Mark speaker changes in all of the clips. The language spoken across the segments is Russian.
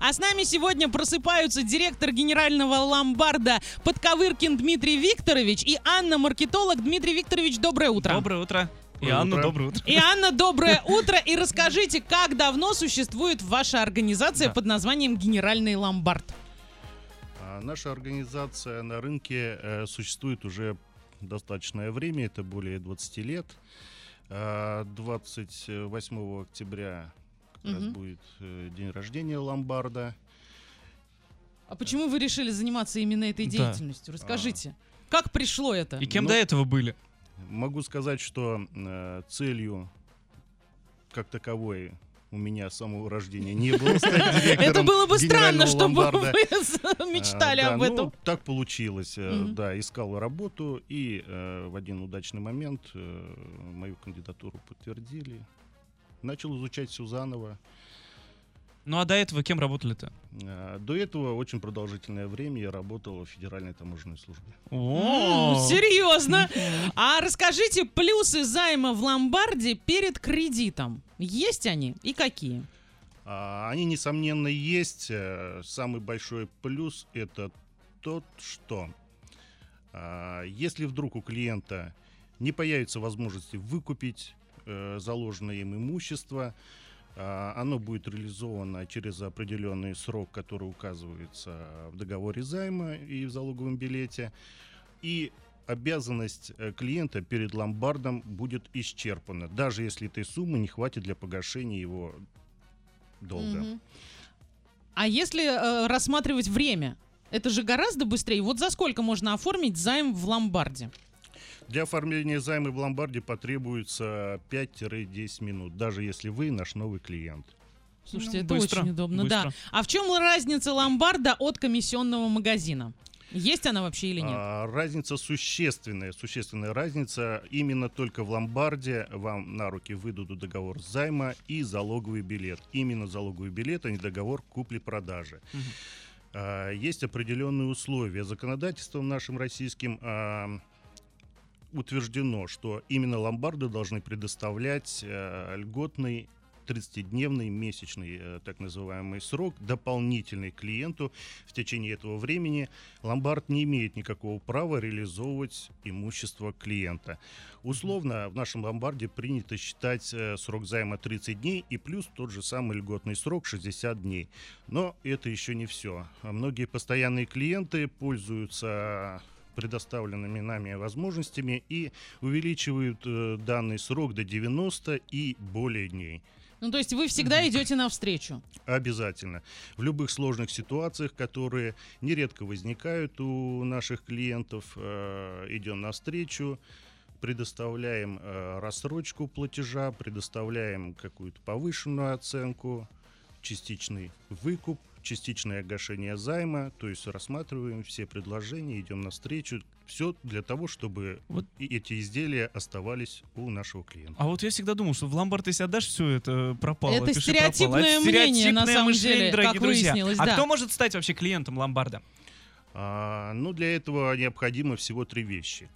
Speaker 1: А с нами сегодня просыпаются директор генерального ломбарда Подковыркин Дмитрий Викторович и Анна Маркетолог. Дмитрий Викторович, доброе утро.
Speaker 2: Доброе утро. И Анна,
Speaker 3: утро.
Speaker 2: доброе утро.
Speaker 1: И Анна, доброе утро. И расскажите, как давно существует ваша организация
Speaker 2: Да.
Speaker 1: под названием Генеральный ломбард?
Speaker 3: А, Наша организация на рынке э, существует уже достаточное время, это более 20 лет. А, 28 октября как раз
Speaker 1: Мгм.
Speaker 3: будет э, день рождения ломбарда.
Speaker 1: А почему вы решили заниматься именно этой
Speaker 2: Да.
Speaker 1: деятельностью? Расскажите. Как пришло это?
Speaker 2: И кем
Speaker 3: Ну,
Speaker 2: до этого были?
Speaker 3: Могу сказать, что э, целью как таковой у меня с самого рождения не было
Speaker 1: Это было бы странно, чтобы
Speaker 3: ломбарда.
Speaker 1: вы мечтали
Speaker 3: А, да,
Speaker 1: об
Speaker 3: ну,
Speaker 1: этом.
Speaker 3: так получилось. э. Да, искал работу, и э, в один удачный момент э, мою кандидатуру подтвердили. Начал изучать все заново.
Speaker 2: Ну а до этого кем работали-то?
Speaker 3: Э, До этого очень продолжительное время я работал в Федеральной таможенной службе.
Speaker 2: О,
Speaker 1: Серьезно? А расскажите плюсы займа в ломбарде перед кредитом. Есть они и какие?
Speaker 3: А, Они, несомненно, есть. Э, Самый большой плюс — это тот, что а, если вдруг у клиента не появится возможности выкупить э, заложенное им имущество, а, оно будет реализовано через определенный срок, который указывается в договоре займа и в залоговом билете, и обязанность э, клиента перед ломбардом будет исчерпана, даже если этой суммы не хватит для погашения его долга.
Speaker 1: Мгм. А если э, рассматривать время? Это же гораздо быстрее. Вот за сколько можно оформить займ в ломбарде?
Speaker 3: Для оформления займа в ломбарде потребуется 5-10 минут, даже если вы наш новый клиент.
Speaker 1: Слушайте,
Speaker 2: Ну,
Speaker 1: это
Speaker 2: быстро,
Speaker 1: очень удобно, да.
Speaker 2: быстро.
Speaker 1: А в чем разница ломбарда от комиссионного магазина? Есть она вообще или нет?
Speaker 3: А, разница существенная, существенная разница. Именно только в ломбарде вам на руки выдадут договор займа и залоговый билет. Именно залоговый билет, а не договор купли-продажи.
Speaker 2: Мгм.
Speaker 3: А, есть определенные условия. Законодательством нашим российским а, утверждено, что именно ломбарды должны предоставлять э, льготный 30-дневный месячный э, так называемый срок дополнительный клиенту. В течение этого времени ломбард не имеет никакого права реализовывать имущество клиента. Условно в нашем ломбарде принято считать э, срок займа 30 дней и плюс тот же самый льготный срок 60 дней. Но это еще не все. Многие постоянные клиенты пользуются предоставленными нами возможностями и увеличивают э, данный срок до 90 и более дней.
Speaker 1: Ну, то есть вы всегда идете навстречу.
Speaker 3: Обязательно. В любых сложных ситуациях, которые нередко возникают у наших клиентов, э, идем навстречу, предоставляем э, рассрочку платежа, предоставляем какую-то повышенную оценку, частичный выкуп, частичное гашение займа, то есть рассматриваем все предложения, идем навстречу. Все для того, чтобы
Speaker 2: Вот.
Speaker 3: эти изделия оставались у нашего клиента.
Speaker 2: А вот я всегда думал, что в ломбард, если отдашь, все это пропало.
Speaker 1: Это
Speaker 2: пиши
Speaker 1: стереотипное
Speaker 2: пропало. Это
Speaker 1: мнение, на
Speaker 2: стереотипное
Speaker 1: самом
Speaker 2: мышление,
Speaker 1: деле,
Speaker 2: дорогие
Speaker 1: как
Speaker 2: друзья.
Speaker 1: выяснилось,
Speaker 2: а
Speaker 1: да.
Speaker 2: кто может стать вообще клиентом ломбарда?
Speaker 3: А, ну, для этого необходимо всего три вещи.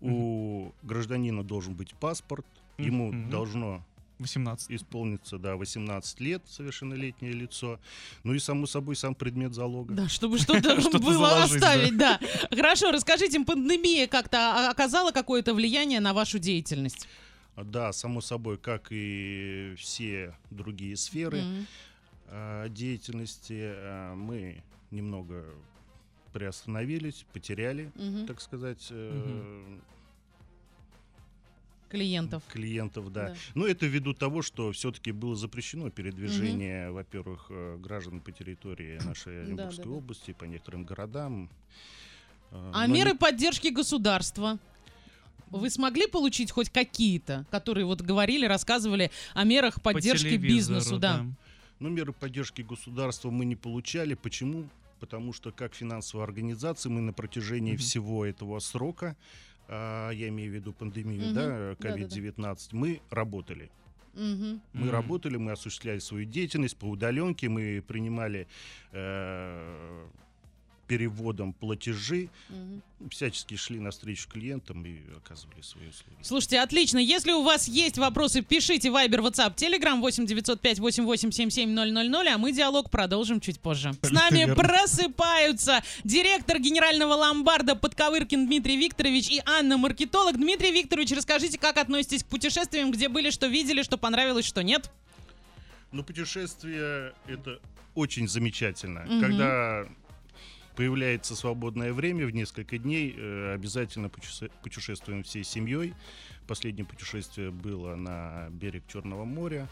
Speaker 3: У гражданина должен быть паспорт, ему
Speaker 2: Мгм.
Speaker 3: должно
Speaker 2: 18.
Speaker 3: исполниться, да, 18 лет, совершеннолетнее лицо. Ну и, само собой, сам предмет залога.
Speaker 1: Да, чтобы что-то было оставить, да. Хорошо, расскажите, пандемия как-то а- оказала какое-то влияние на вашу деятельность?
Speaker 3: А, Да, само собой, как и все другие сферы а, деятельности, а, мы немного приостановились, потеряли, так сказать, э,
Speaker 1: Клиентов.
Speaker 3: клиентов, да.
Speaker 1: Да.
Speaker 3: Но это ввиду того, что все-таки было запрещено передвижение, во-первых, э, граждан по территории нашей
Speaker 1: Да,
Speaker 3: Оренбургской
Speaker 1: да, да.
Speaker 3: области, по некоторым городам. Э,
Speaker 1: А
Speaker 3: но
Speaker 1: меры
Speaker 3: не-
Speaker 1: поддержки государства? Вы смогли получить хоть какие-то, которые вот говорили, рассказывали о мерах
Speaker 2: По
Speaker 1: поддержки
Speaker 2: телевизору,
Speaker 1: бизнесу, да?
Speaker 3: Но меры поддержки государства мы не получали. Почему? Потому что как финансовая организация мы на протяжении
Speaker 2: Мгм.
Speaker 3: всего этого срока, а, я имею в виду пандемию,
Speaker 1: Мгм.
Speaker 3: да,
Speaker 1: Да-да-да.
Speaker 3: COVID-19, мы работали.
Speaker 1: Мгм.
Speaker 3: Мы
Speaker 2: Мгм.
Speaker 3: работали, мы осуществляли свою деятельность по удаленке, мы принимали э, переводом платежи,
Speaker 1: Мгм.
Speaker 3: всячески шли навстречу клиентам и оказывали свои услуги.
Speaker 1: Слушайте, отлично. Если у вас есть вопросы, пишите Viber, WhatsApp, Telegram 8 905 88 77 000, а мы диалог продолжим чуть позже. С нами
Speaker 2: Верно.
Speaker 1: просыпаются директор генерального ломбарда Подковыркин Дмитрий Викторович и Анна Маркетолог. Дмитрий Викторович, расскажите, как относитесь к путешествиям, где были, что видели, что понравилось, что нет?
Speaker 3: Но путешествие это очень замечательно.
Speaker 1: Мгм.
Speaker 3: Когда появляется свободное время в несколько дней, э, обязательно путеше- путешествуем всей семьей. Последнее путешествие было на берег Черного моря.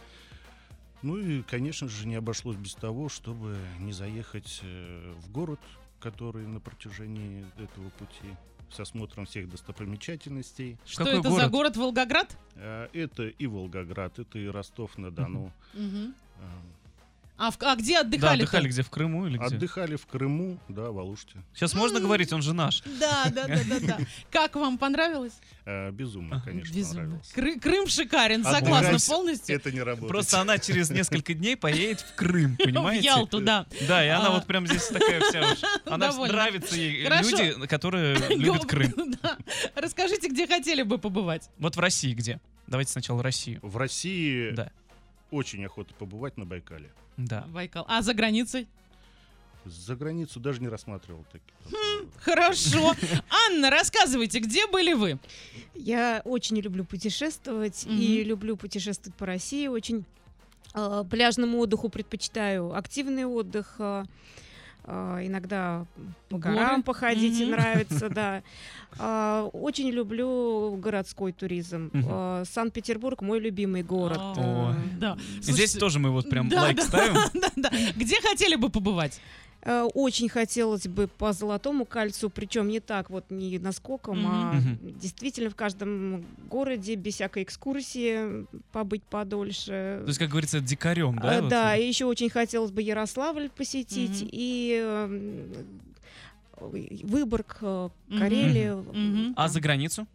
Speaker 3: Ну и, конечно же, не обошлось без того, чтобы не заехать э, в город, который на протяжении этого пути с осмотром всех достопримечательностей.
Speaker 1: Что
Speaker 2: Какой
Speaker 1: это за
Speaker 2: город?
Speaker 1: город Волгоград?
Speaker 3: Э, Это и Волгоград, это и Ростов-на-Дону.
Speaker 1: Мгм. А, в- а где
Speaker 2: Да,
Speaker 1: отдыхали?
Speaker 2: отдыхали где, в Крыму или где?
Speaker 3: Отдыхали в Крыму, да, в Алуште.
Speaker 2: Сейчас можно говорить, он же наш.
Speaker 1: Да, да, да, да, да. Как вам понравилось?
Speaker 3: Э, Безумно, конечно,
Speaker 1: Безумно.
Speaker 3: понравилось.
Speaker 1: Кры- Крым шикарен, согласна полностью.
Speaker 3: Это не работает.
Speaker 2: Просто она через несколько дней поедет в Крым,
Speaker 1: В
Speaker 2: понимаете?
Speaker 1: Ялту, да.
Speaker 2: Да, и она
Speaker 1: А.
Speaker 2: вот прям здесь такая вся уж. Она
Speaker 1: Довольно.
Speaker 2: нравится ей
Speaker 1: Хорошо.
Speaker 2: люди, которые любят Крым.
Speaker 1: Да. Расскажите, где хотели бы побывать?
Speaker 2: Вот в России где? Давайте сначала Россию.
Speaker 3: В России
Speaker 2: Да.
Speaker 3: очень охота побывать на Байкале.
Speaker 2: Да.
Speaker 1: Байкал. А за границей?
Speaker 3: За границу даже не рассматривал таких.
Speaker 1: Хорошо. Анна, рассказывайте, где были вы?
Speaker 4: Я очень люблю путешествовать
Speaker 1: Мгм.
Speaker 4: и люблю путешествовать по России. Очень э, пляжному отдыху предпочитаю активный отдых. э, иногда по
Speaker 1: Горы?
Speaker 4: горам походить
Speaker 1: Мгм.
Speaker 4: нравится, да. А, Очень люблю городской туризм. Э, Санкт-Петербург мой любимый город.
Speaker 1: О,
Speaker 4: Э,
Speaker 1: Да.
Speaker 2: Здесь
Speaker 1: Слушайте,
Speaker 2: тоже мы вот прям
Speaker 1: да,
Speaker 2: лайк
Speaker 1: да.
Speaker 2: ставим.
Speaker 1: да. Где хотели бы побывать?
Speaker 4: Э, Очень хотелось бы по Золотому кольцу, причем не так вот не наскоком, а
Speaker 2: Мгм.
Speaker 4: действительно в каждом городе без всякой экскурсии побыть подольше.
Speaker 2: То есть, как говорится, дикарем,
Speaker 4: А,
Speaker 2: да? вот?
Speaker 4: да, и еще очень хотелось бы Ярославль посетить
Speaker 1: Мгм.
Speaker 4: и эм, Выборг, э,
Speaker 1: Мгм.
Speaker 4: Карелия.
Speaker 1: Мгм.
Speaker 2: А за границу?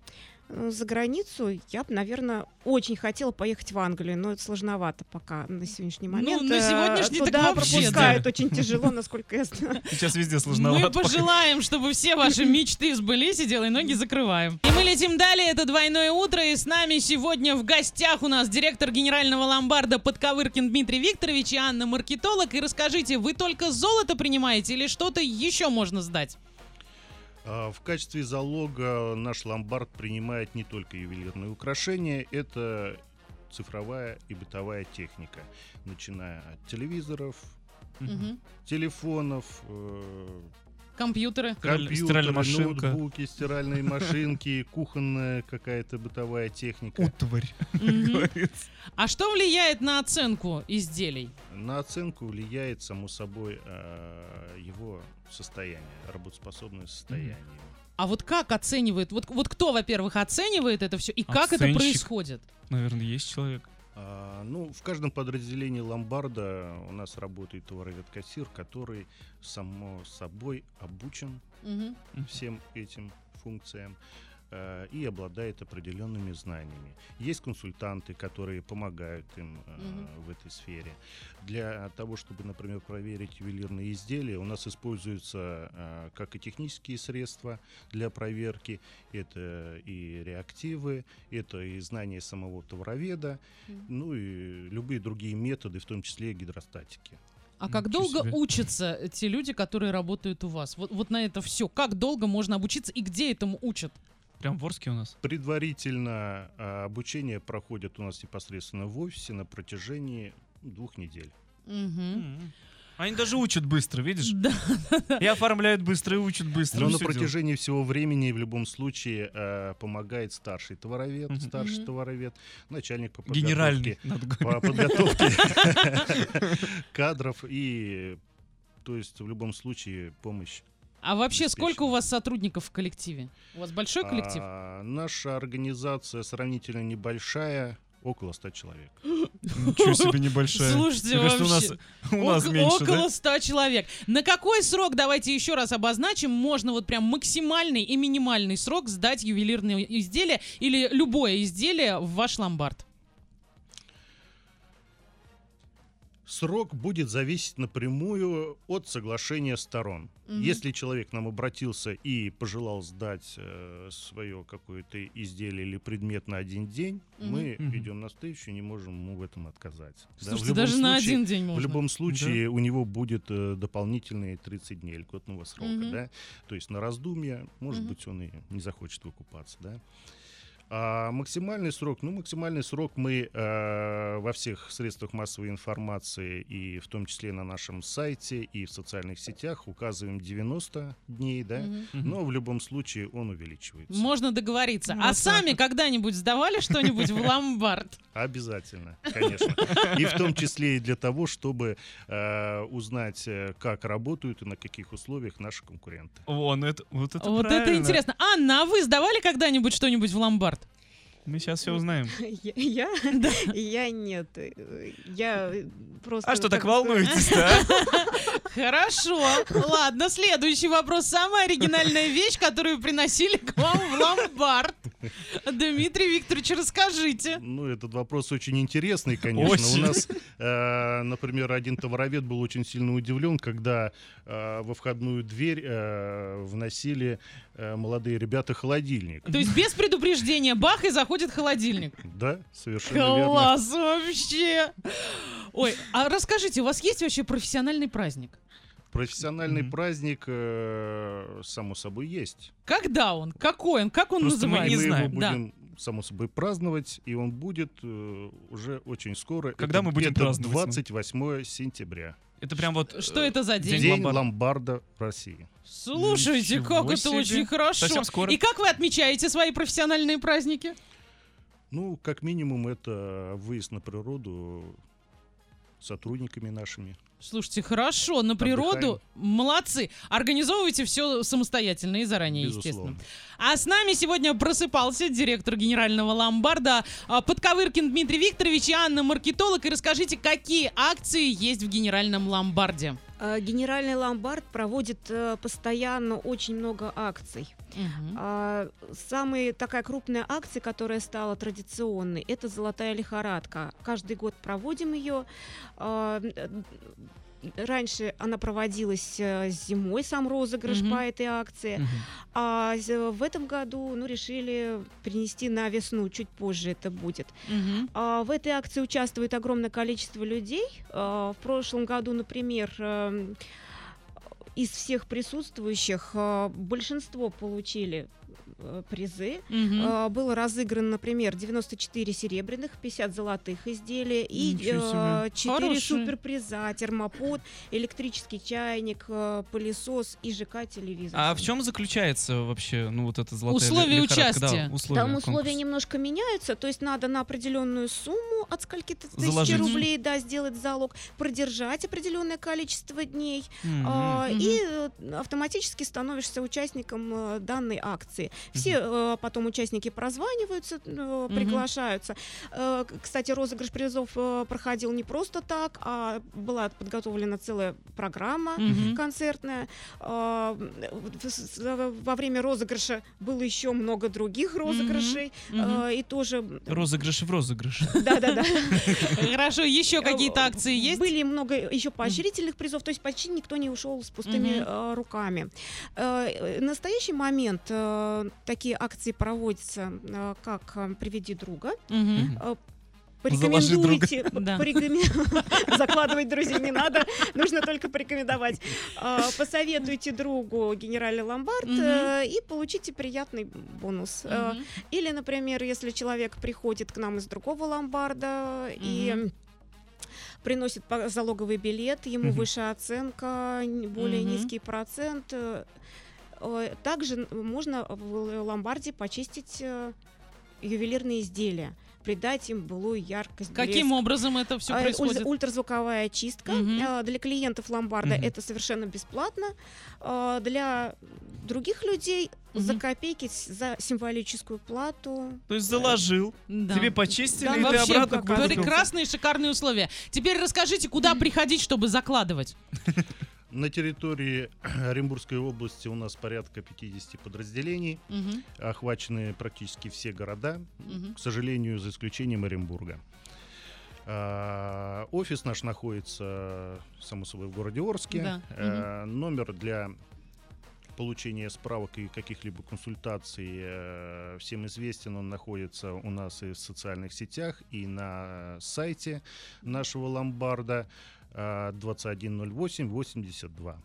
Speaker 4: Э, За границу я бы, наверное, очень хотела поехать в Англию, но это сложновато пока на сегодняшний
Speaker 1: Ну,
Speaker 4: момент.
Speaker 1: на
Speaker 4: Э,
Speaker 1: сегодняшний так
Speaker 4: Туда
Speaker 1: вообще,
Speaker 4: пропускают
Speaker 2: да.
Speaker 4: очень тяжело, насколько я знаю.
Speaker 2: Сейчас везде
Speaker 1: Мы
Speaker 2: сложновато. пока.
Speaker 1: пожелаем, чтобы все ваши мечты сбылись, и делай ноги закрываем. И мы летим далее, это «Двойное утро», и с нами сегодня в гостях у нас директор генерального ломбарда Подковыркин Дмитрий Викторович и Анна Маркетолог. И расскажите, вы только золото принимаете или что-то еще можно сдать?
Speaker 3: А, В качестве залога наш ломбард принимает не только ювелирные украшения, это цифровая и бытовая техника, начиная от телевизоров,
Speaker 1: Мгм.
Speaker 3: телефонов, э,
Speaker 1: Компьютеры.
Speaker 3: Компьютеры,
Speaker 2: стиральная машинка.
Speaker 3: ноутбуки, стиральные машинки, кухонная какая-то бытовая техника.
Speaker 2: Утварь.
Speaker 1: А что влияет на оценку изделий?
Speaker 3: На оценку влияет, само собой, э, его состояние, работоспособное состояние.
Speaker 1: А вот как оценивает, вот, вот кто, во-первых, оценивает это все, и как это происходит?
Speaker 2: Наверное, есть человек.
Speaker 3: А, ну, в каждом подразделении ломбарда у нас работает товаровед-кассир, который, само собой, обучен
Speaker 1: Мгм.
Speaker 3: всем этим функциям э, и обладает определенными знаниями. Есть консультанты, которые помогают им э,
Speaker 1: Мгм.
Speaker 3: в этой сфере. Для того, чтобы, например, проверить ювелирные изделия, у нас используются э, как и технические средства для проверки, это и реактивы, это и знание самого товароведа,
Speaker 1: Мгм.
Speaker 3: ну и любые другие методы, в том числе и гидростатики.
Speaker 1: А как
Speaker 2: Ничего
Speaker 1: долго
Speaker 2: себе.
Speaker 1: учатся те люди, которые работают у вас? Вот, вот на это все. Как долго можно обучиться и где этому учат?
Speaker 2: Прям в Орске у нас.
Speaker 3: Предварительно а, обучение проходит у нас непосредственно в офисе на протяжении двух недель.
Speaker 2: М. Они даже учат быстро, видишь?
Speaker 1: Да.
Speaker 2: И оформляют быстро, и учат быстро.
Speaker 3: Но
Speaker 2: и
Speaker 3: на
Speaker 2: всё делают.
Speaker 3: протяжении всего времени в любом случае э, помогает старший товаровед,
Speaker 2: Мгм.
Speaker 3: старший
Speaker 1: Мгм.
Speaker 3: товаровед, начальник по
Speaker 2: Генеральный.
Speaker 3: подготовке,
Speaker 2: надо
Speaker 3: по подготовке кадров и то есть в любом случае помощь.
Speaker 1: А вообще, сколько у вас сотрудников в коллективе? У вас большой коллектив?
Speaker 3: А, наша организация сравнительно небольшая, около 100 человек.
Speaker 2: Ничего себе небольшая.
Speaker 1: Слушайте,
Speaker 2: кажется, у нас,
Speaker 1: вообще.
Speaker 2: у нас меньше,
Speaker 1: Около
Speaker 2: да?
Speaker 1: 100 человек. На какой срок, давайте еще раз обозначим, можно вот прям максимальный и минимальный срок сдать ювелирное изделие или любое изделие в ваш ломбард?
Speaker 3: Срок будет зависеть напрямую от соглашения сторон.
Speaker 1: Мгм.
Speaker 3: Если человек к нам обратился и пожелал сдать свое какое-то изделие или предмет на один день,
Speaker 1: Мгм.
Speaker 3: мы
Speaker 2: Мгм.
Speaker 3: идем навстречу и не можем ему в этом отказать. Да, в
Speaker 1: Слушайте,
Speaker 3: любом
Speaker 1: даже на
Speaker 3: случае-
Speaker 1: один день
Speaker 3: В
Speaker 1: можно.
Speaker 3: любом случае у него будет э, дополнительные 30 дней льготного срока,
Speaker 1: Мгм.
Speaker 3: да, то есть на раздумье, может
Speaker 1: Мгм.
Speaker 3: быть, он и не захочет выкупаться, да. А максимальный срок, ну, максимальный срок мы э, во всех средствах массовой информации и в том числе на нашем сайте и в социальных сетях указываем 90 дней, да.
Speaker 1: Мгм.
Speaker 3: но в любом случае он увеличивается.
Speaker 1: Можно договориться.
Speaker 2: Ну,
Speaker 1: а сами когда-нибудь сдавали что-нибудь в ломбард?
Speaker 3: Обязательно, конечно. И в том числе и для того, чтобы э, узнать, э, как работают и на каких условиях наши конкуренты.
Speaker 2: Вон, это, вот это
Speaker 1: Вот это интересно. Анна, а вы сдавали когда-нибудь что-нибудь в ломбард?
Speaker 2: Мы сейчас все узнаем.
Speaker 4: Я? Я? Я нет. Я просто...
Speaker 2: А что, так
Speaker 4: как бы-
Speaker 2: волнуетесь-то, а?
Speaker 1: Хорошо. Ладно, следующий вопрос. Самая оригинальная вещь, которую приносили к вам в ломбард. Дмитрий Викторович, расскажите.
Speaker 3: Ну, этот вопрос очень интересный, конечно.
Speaker 2: Очень.
Speaker 3: У нас, э, например, один товаровед был очень сильно удивлен, когда э, во входную дверь э, вносили э, молодые ребята холодильник.
Speaker 1: То есть без предупреждения бах и заходит холодильник.
Speaker 3: Да, совершенно верно.
Speaker 1: Класс вообще. Ой, а расскажите, у вас есть вообще профессиональный праздник?
Speaker 3: Профессиональный
Speaker 2: Мгм.
Speaker 3: праздник, э, само собой, есть.
Speaker 1: Когда он? Какой он? Как он
Speaker 2: Просто мы
Speaker 1: называется?
Speaker 2: не
Speaker 3: мы
Speaker 2: знаем.
Speaker 3: его
Speaker 1: Да.
Speaker 3: будем, само собой, праздновать, и он будет э, уже очень скоро.
Speaker 2: Когда
Speaker 3: Это
Speaker 2: мы будем
Speaker 3: где-то
Speaker 2: праздновать?
Speaker 3: 28 сентября.
Speaker 2: Это прям вот...
Speaker 1: Что
Speaker 2: э,
Speaker 1: это за день?
Speaker 2: День ломбарда.
Speaker 3: ломбарда России.
Speaker 1: Слушайте,
Speaker 2: Ничего
Speaker 1: как это
Speaker 2: себе.
Speaker 1: очень хорошо.
Speaker 2: Совсем скоро.
Speaker 1: И как вы отмечаете свои профессиональные праздники?
Speaker 3: Ну, как минимум, это выезд на природу сотрудниками нашими.
Speaker 1: Слушайте, хорошо, на природу. Молодцы. Организовывайте все самостоятельно и заранее, естественно.
Speaker 3: Безусловно.
Speaker 1: А с нами сегодня просыпался директор генерального ломбарда а, Подковыркин Дмитрий Викторович и Анна Маркетолог. И расскажите, какие акции есть в генеральном ломбарде?
Speaker 4: Э, Генеральный ломбард проводит э, постоянно очень много акций.
Speaker 1: Мгм.
Speaker 4: А, Самая такая крупная акция, которая стала традиционной, это «Золотая лихорадка». Каждый год проводим ее. Э, Раньше она проводилась э, зимой, сам розыгрыш
Speaker 1: Мгм.
Speaker 4: по этой акции.
Speaker 2: Мгм.
Speaker 4: А в этом году ну, решили перенести на весну, чуть позже это будет.
Speaker 1: Мгм.
Speaker 4: А, В этой акции участвует огромное количество людей. А, В прошлом году, например, эм, из всех присутствующих а, большинство получили э, призы.
Speaker 1: Мгм.
Speaker 4: А, Было разыграно, например, 94 серебряных, 50 золотых изделий и
Speaker 2: Ничего себе.
Speaker 4: 4
Speaker 1: Хорошие.
Speaker 4: суперприза. Термопод, электрический чайник, э, пылесос и ЖК-телевизор.
Speaker 2: А в чем заключается вообще, ну, вот это золотая
Speaker 1: Условия
Speaker 2: лихорадка? Да,
Speaker 1: участия.
Speaker 2: условия
Speaker 4: Там условия
Speaker 2: конкурса.
Speaker 4: немножко меняются, то есть надо на определенную сумму от скольки-то тысяч
Speaker 2: Заложить.
Speaker 4: рублей да, сделать залог, продержать определенное количество дней,
Speaker 2: Мгм.
Speaker 4: а,
Speaker 1: Мгм.
Speaker 4: и э, автоматически становишься участником э, данной акции. Все э, потом участники прозваниваются, э, приглашаются. Э, Кстати, розыгрыш призов э, проходил не просто так, а была подготовлена целая программа
Speaker 1: Мгм.
Speaker 4: концертная. В- с- Во время розыгрыша было еще много других розыгрышей.
Speaker 1: Мгм.
Speaker 4: а, И тоже...
Speaker 2: Розыгрыш в розыгрыш.
Speaker 4: Да-да-да.
Speaker 1: Хорошо, еще какие-то акции есть?
Speaker 4: Были много еще поощрительных призов, то есть почти никто не ушел с пустыми э, руками. Э, э, В настоящий момент э, такие акции проводятся э, как э, «Приведи друга»,
Speaker 2: друга.
Speaker 4: Порекомендуйте,
Speaker 1: Да.
Speaker 4: порекомен- закладывать друзей не надо, нужно только порекомендовать. Посоветуйте другу генеральный ломбард и получите приятный бонус. Или, например, если человек приходит к нам из другого ломбарда и приносит залоговый билет, ему выше оценка, более низкий процент. Э, э, Также можно в ломбарде почистить э, ювелирные изделия, придать им былую яркость.
Speaker 1: Каким
Speaker 4: блеск.
Speaker 1: образом это все
Speaker 4: ульт-
Speaker 1: происходит?
Speaker 4: Ультразвуковая чистка. А, Для клиентов ломбарда
Speaker 2: Мгм.
Speaker 4: это совершенно бесплатно. Для других людей за
Speaker 1: Мгм.
Speaker 4: копейки, за символическую плату.
Speaker 2: То есть заложил,
Speaker 1: Да.
Speaker 2: тебе почистили,
Speaker 4: Да,
Speaker 2: и ты
Speaker 1: Вообще
Speaker 2: обратно
Speaker 4: как
Speaker 2: купил.
Speaker 1: прекрасные, шикарные условия. Теперь расскажите, куда приходить, чтобы закладывать?
Speaker 3: На территории Оренбургской области у нас порядка 50 подразделений,
Speaker 1: Мгм.
Speaker 3: охвачены практически все города,
Speaker 1: Мгм.
Speaker 3: к сожалению, за исключением Оренбурга. А, Офис наш находится, само собой, в городе Орске.
Speaker 1: Да,
Speaker 3: Э, Номер для получения справок и каких-либо консультаций э, всем известен. Он находится у нас и в социальных сетях, и на сайте нашего ломбарда э, 2108-82.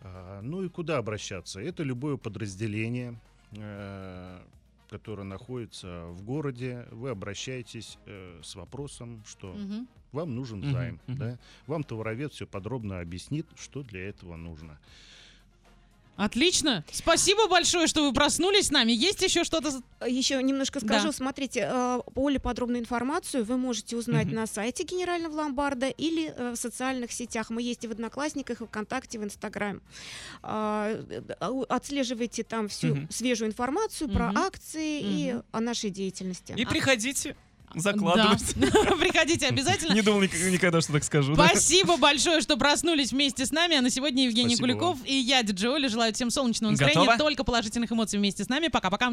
Speaker 3: А, Ну и куда обращаться? Это любое подразделение, э, которое находится в городе. Вы обращаетесь э, с вопросом, что
Speaker 1: Мгм.
Speaker 3: вам нужен займ.
Speaker 2: мгм.
Speaker 3: Да? Вам товаровед все подробно объяснит, что для этого нужно.
Speaker 1: Отлично. Спасибо большое, что вы проснулись с нами. Есть еще что-то?
Speaker 4: Еще немножко скажу.
Speaker 1: Да.
Speaker 4: Смотрите, э, более подробную информацию вы можете узнать
Speaker 2: Мгм.
Speaker 4: на сайте Генерального ломбарда или э, в социальных сетях. Мы есть и в Одноклассниках, и ВКонтакте, в Инстаграме. А, э, Отслеживайте там всю
Speaker 2: Мгм.
Speaker 4: свежую информацию про
Speaker 1: Мгм.
Speaker 4: акции и
Speaker 1: Мгм.
Speaker 4: о нашей деятельности.
Speaker 2: И приходите, закладывайте.
Speaker 1: Да. Приходите обязательно.
Speaker 2: Не думал ник- никогда, что так скажу. да?
Speaker 1: Спасибо большое, что проснулись вместе с нами. А на сегодня Евгений
Speaker 2: Спасибо
Speaker 1: Куликов и я, Диджи Оля, желаю всем солнечного настроения,
Speaker 2: Готово?
Speaker 1: только положительных эмоций вместе с нами. Пока-пока.